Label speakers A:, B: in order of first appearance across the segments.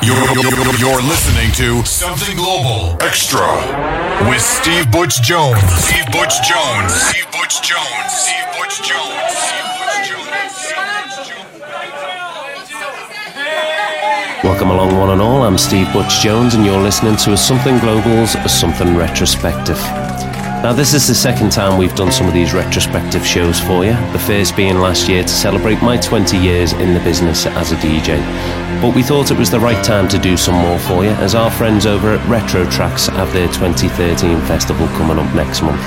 A: You're, you're, you're listening to Something Global Extra with Steve Butch Jones. Steve Butch Jones. Steve Butch Jones. Steve Butch Jones. Steve Butch Jones.
B: Welcome along, one and all. I'm Steve Butch Jones, and you're listening to Something Global's Something Retrospective. Now, this is the second time we've done some of these retrospective shows for you, the first being last year to celebrate my 20 years in the business as a DJ. But we thought it was the right time to do some more for you, as our friends over at Retro Tracks have their 2013 festival coming up next month,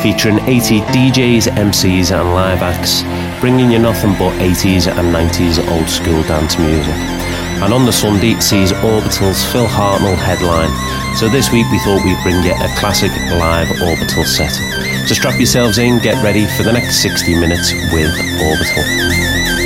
B: featuring 80 DJs, MCs, and live acts, bringing you nothing but 80s and 90s old school dance music. And on the Sunday it sees Orbital's Phil Hartnoll headline. So this week we thought we'd bring you a classic live Orbital set. So strap yourselves in, get ready for the next 60 minutes with Orbital.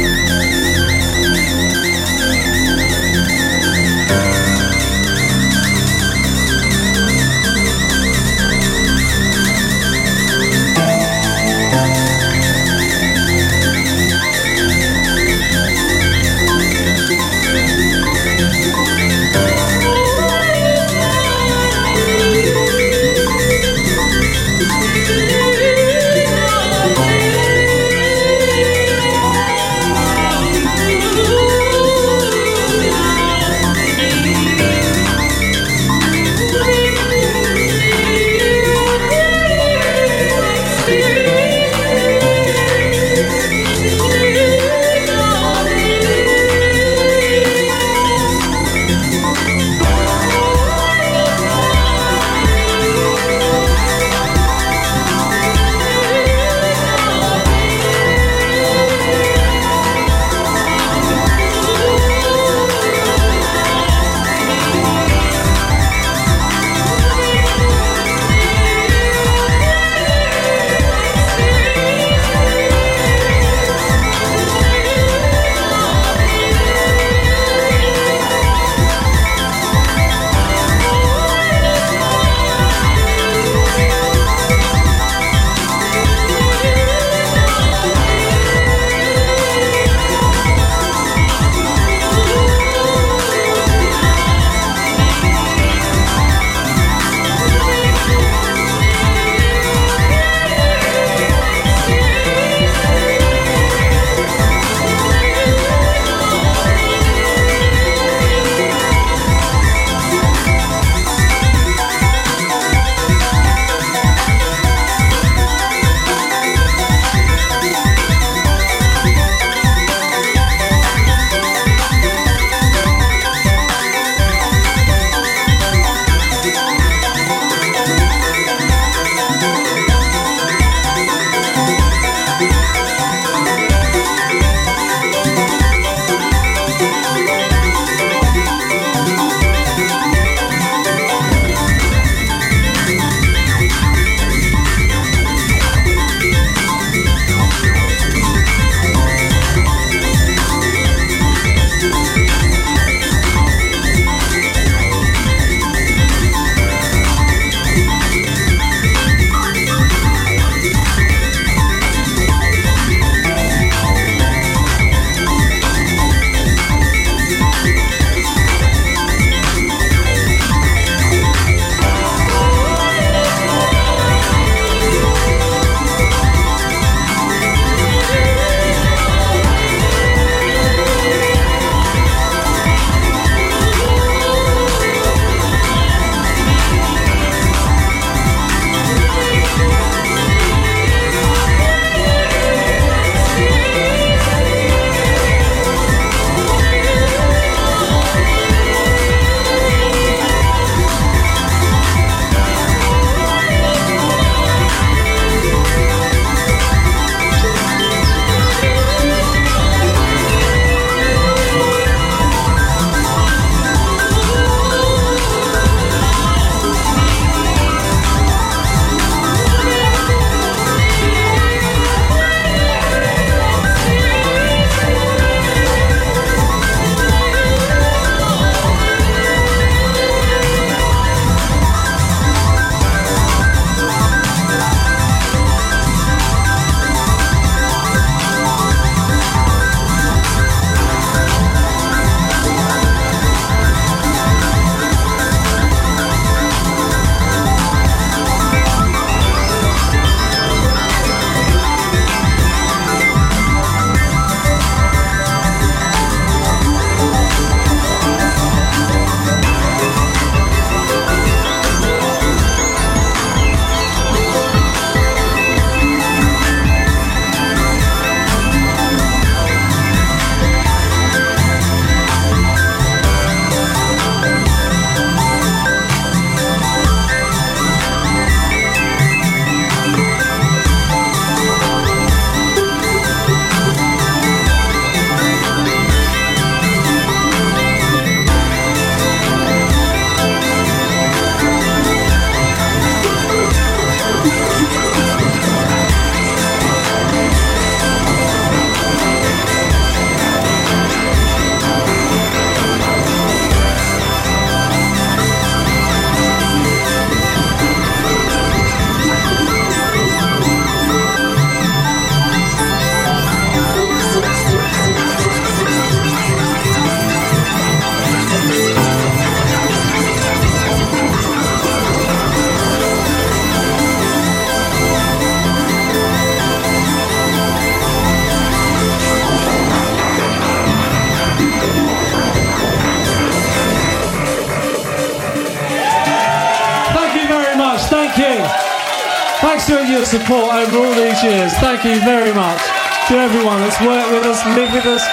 C: Years. Thank you very much to everyone that's worked with us, lived with us,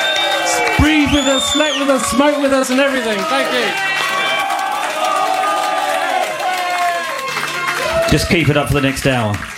C: breathed with us, slept with us, smoked with us, and everything. Thank you.
D: Just keep it up for the next hour.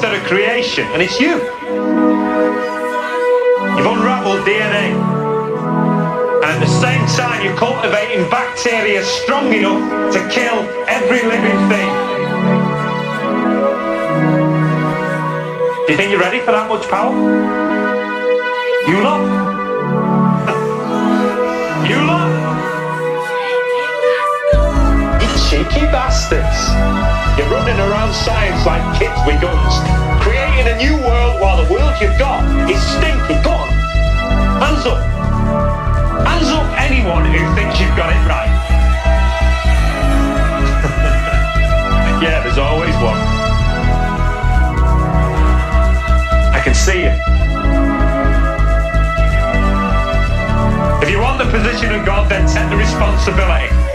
E: And it's you. You've unraveled DNA. And at the same time, you're cultivating bacteria strong enough to kill every living thing. Do you think you're ready for that much power? You lot? you lot? You cheeky bastards. Running around science like kids with guns creating a new world while the world you've got is stinking. Go on. Hands up. Hands up anyone who thinks you've got it right. yeah, there's always one. I can see you. If you want the position of God, then take the responsibility.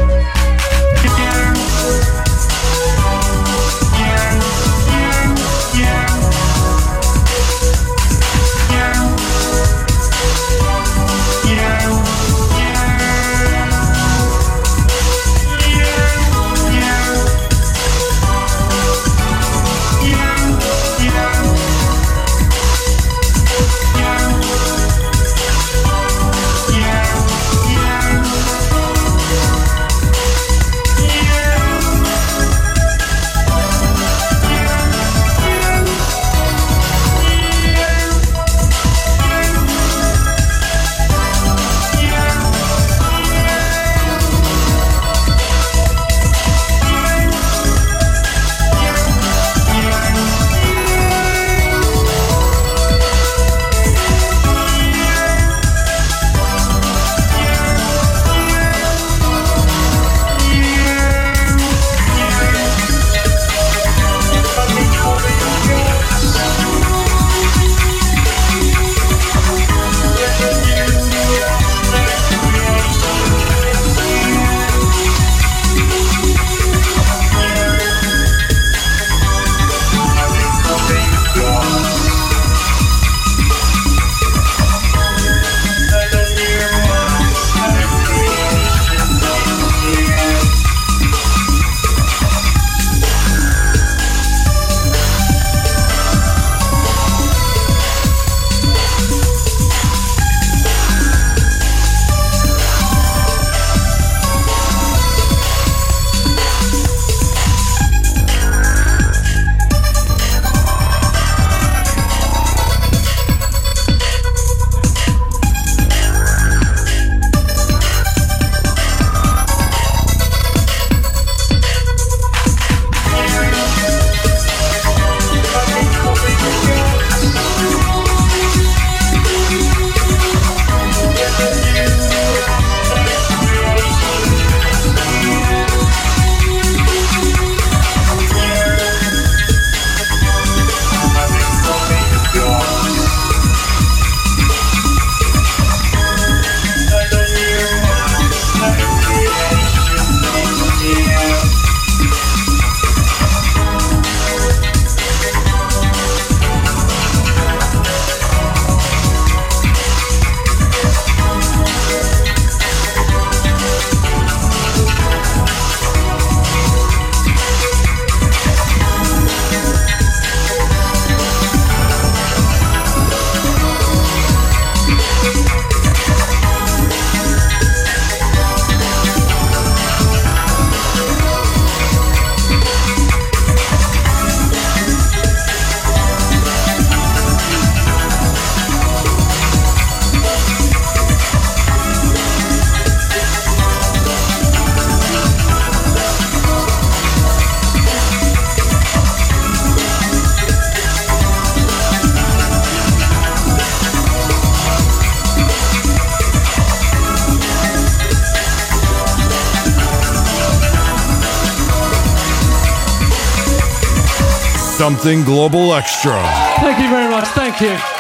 A: Something Global Extra.
C: Thank you very much. Thank you.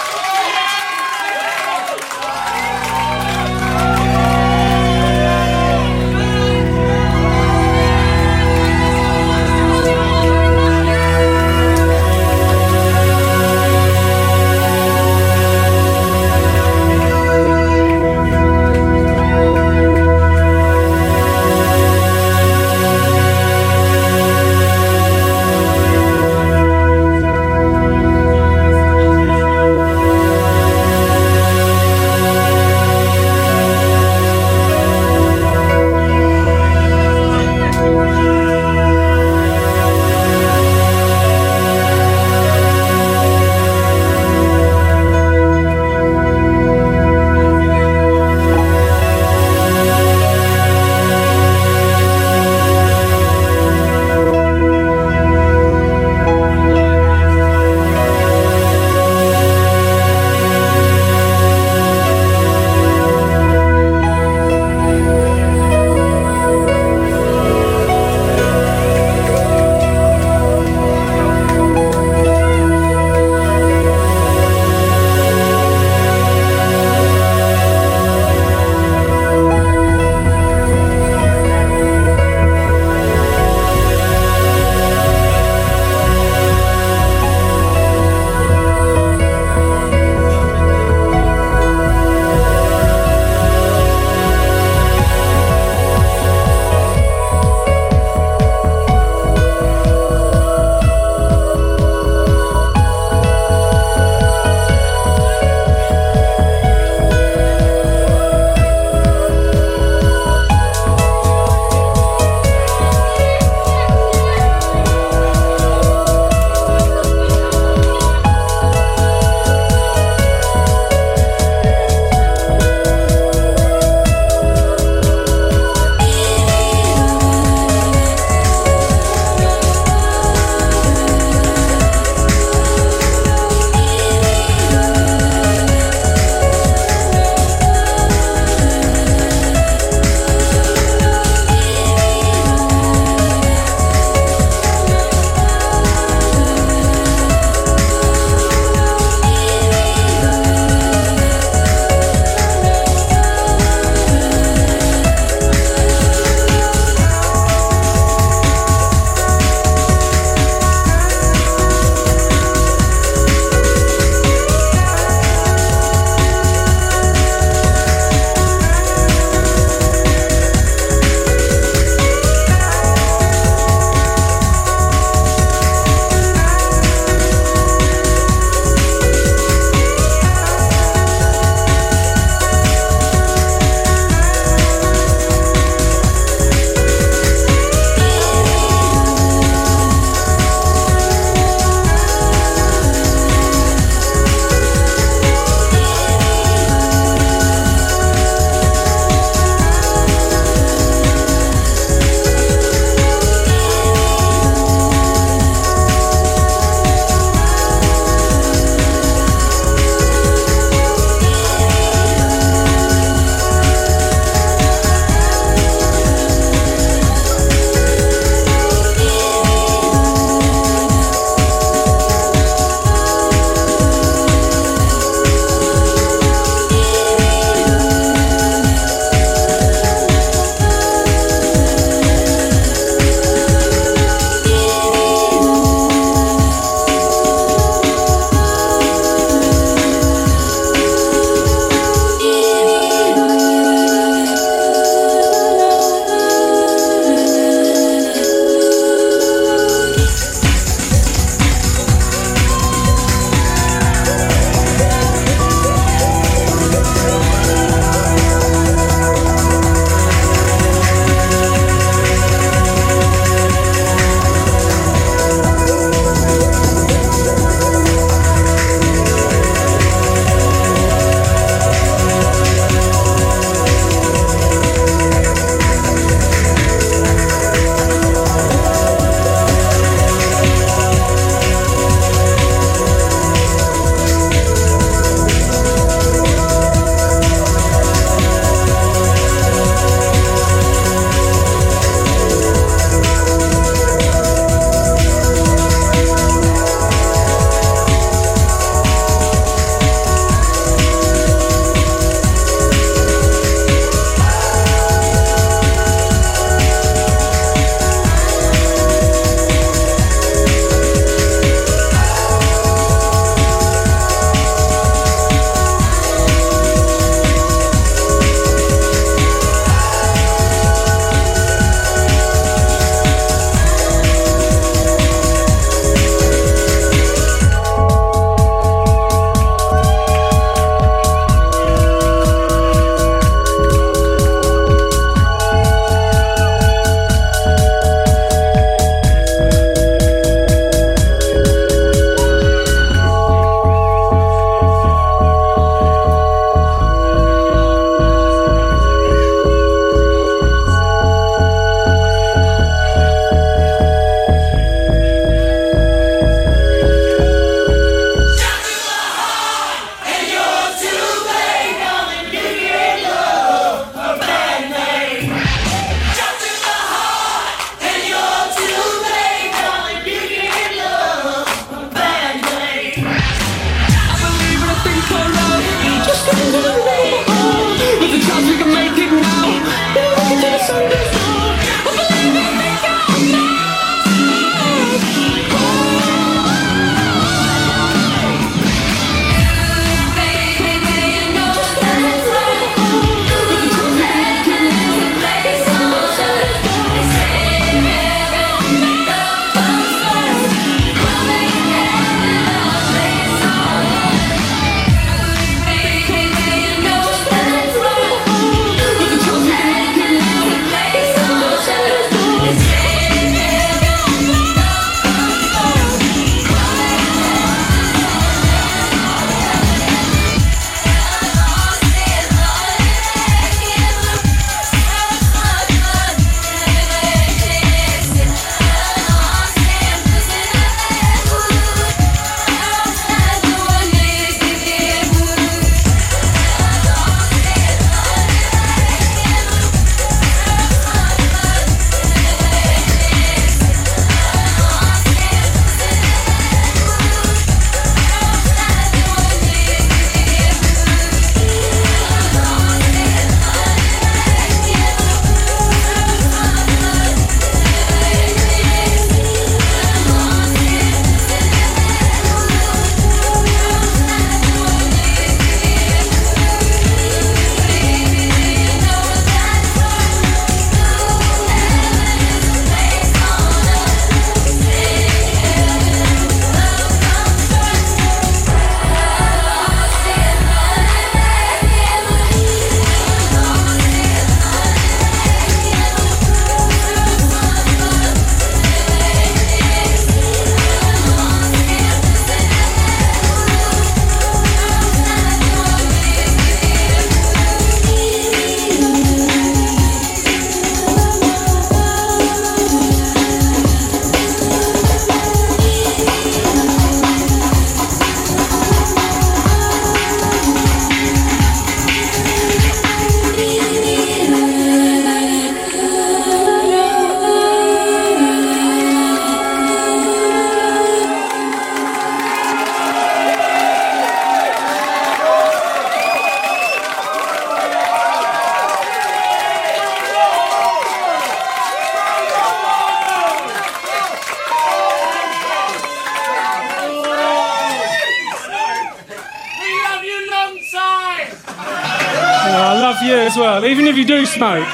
C: Smoke.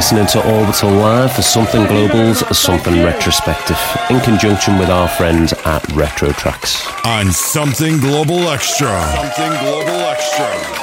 B: Listening to Orbital Live for Something Global's Something Retrospective in conjunction with our friends at Retro Tracks.
A: On Something Global Extra. Something Global Extra.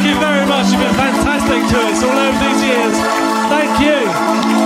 C: Thank you very much. You've been fantastic to us all over these years. Thank you.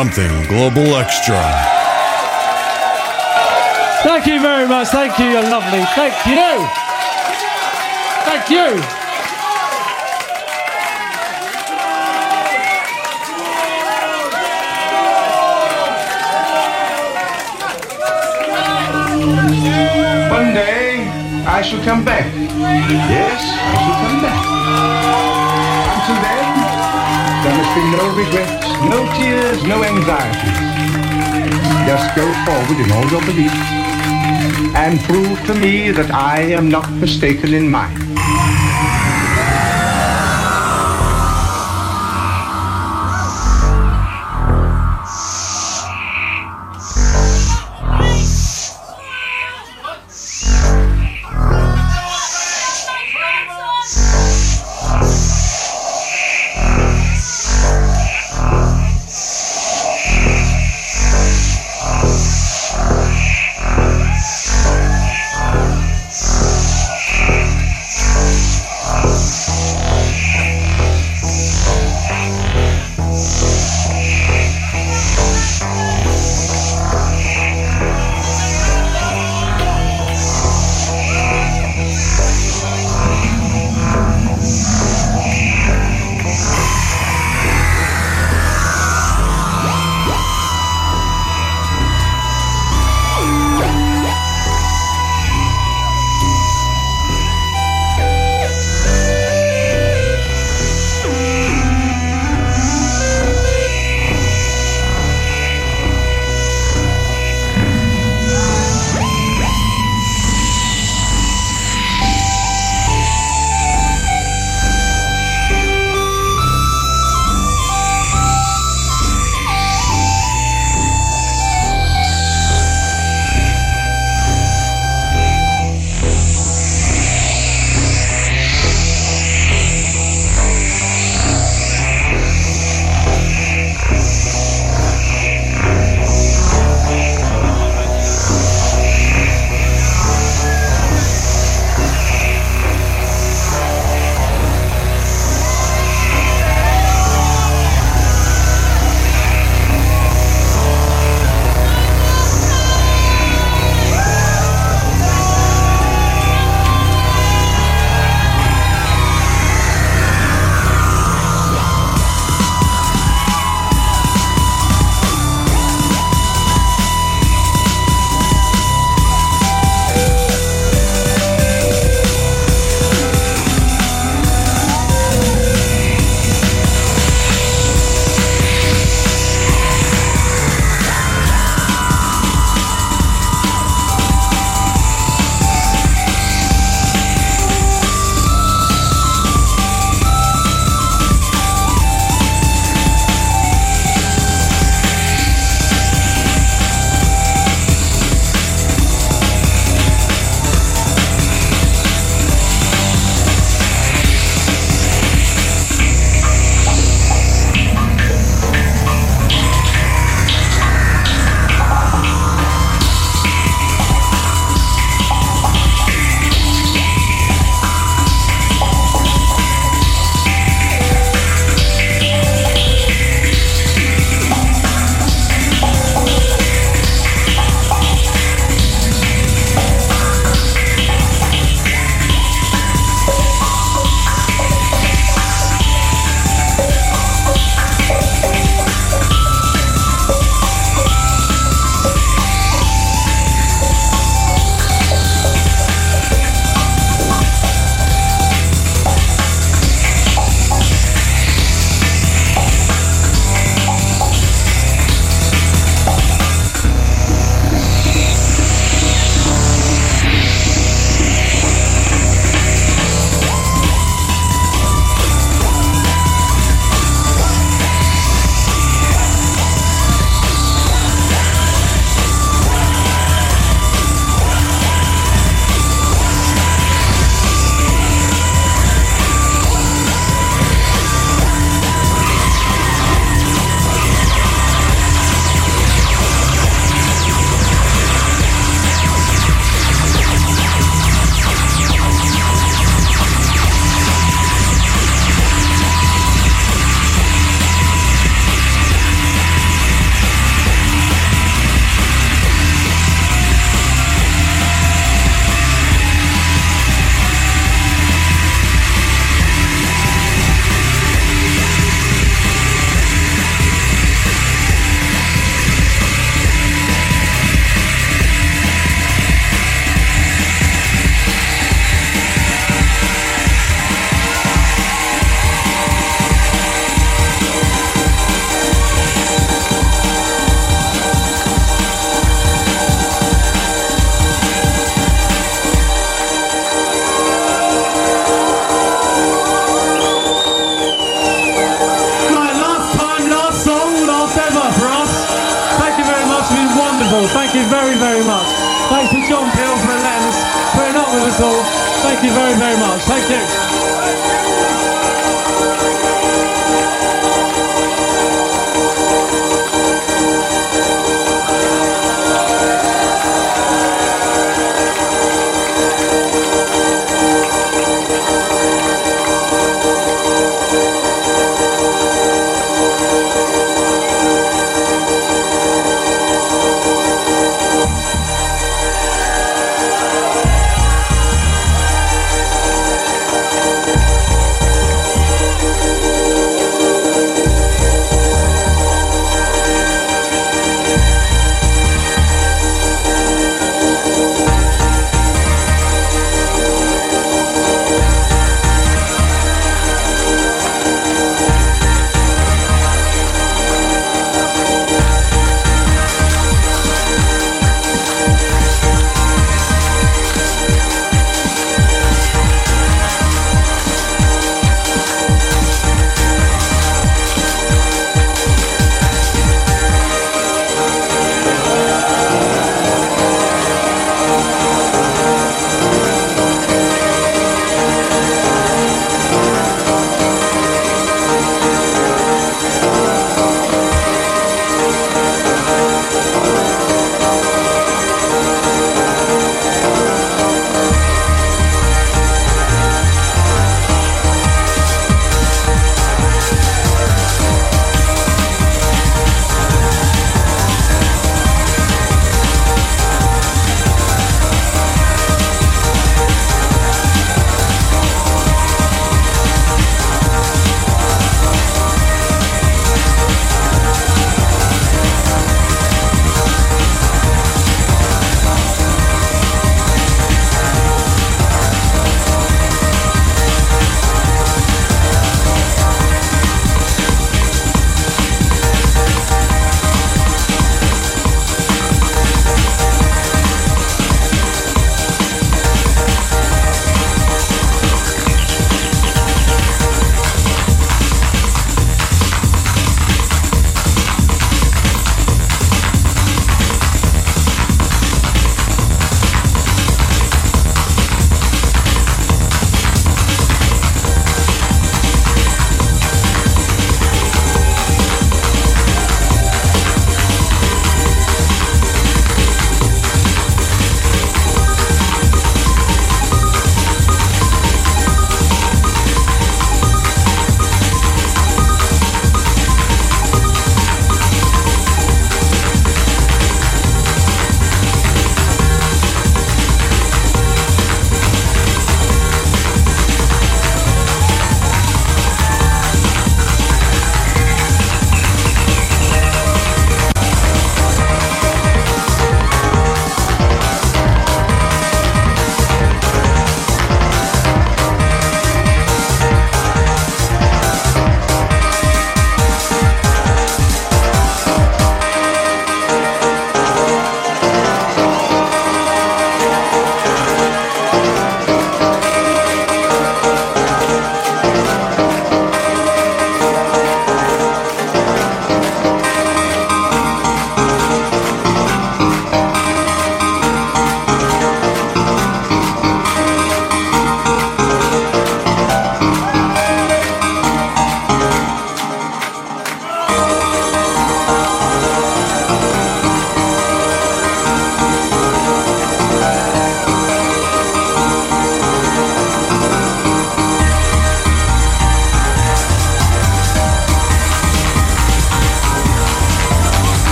A: Something Global Extra.
C: Thank you very much. Thank you. You're lovely. Thank you. Thank you.
F: One day I shall come back. Yes, I shall come back. There must be no regrets, no tears, no anxieties. Just go forward in all your beliefs and prove to me that I am not mistaken in mine.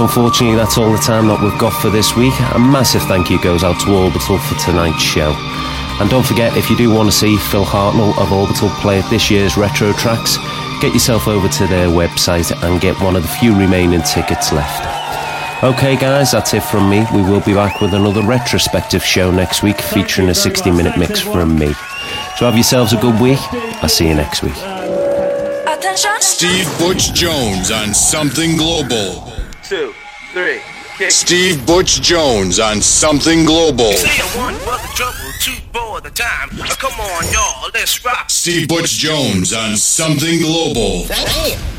B: Unfortunately, that's all the time that we've got for this week. A massive thank you goes out to Orbital for tonight's show. And don't forget, if you do want to see Phil Hartnoll of Orbital play at this year's Retro Tracks, get yourself over to their website and get one of the few remaining tickets left. Okay, guys, that's it from me. We will be back with another retrospective show next week featuring a 60 minute mix from me. So have yourselves a good week. I'll see you next week.
A: Steve Butch Jones on Something Global
G: two, three. Kick.
A: Steve Butch Jones on Something Global.
G: one trouble, two. Come on, y'all, let's rock.
A: Steve Butch Jones on Something Global.
G: Damn.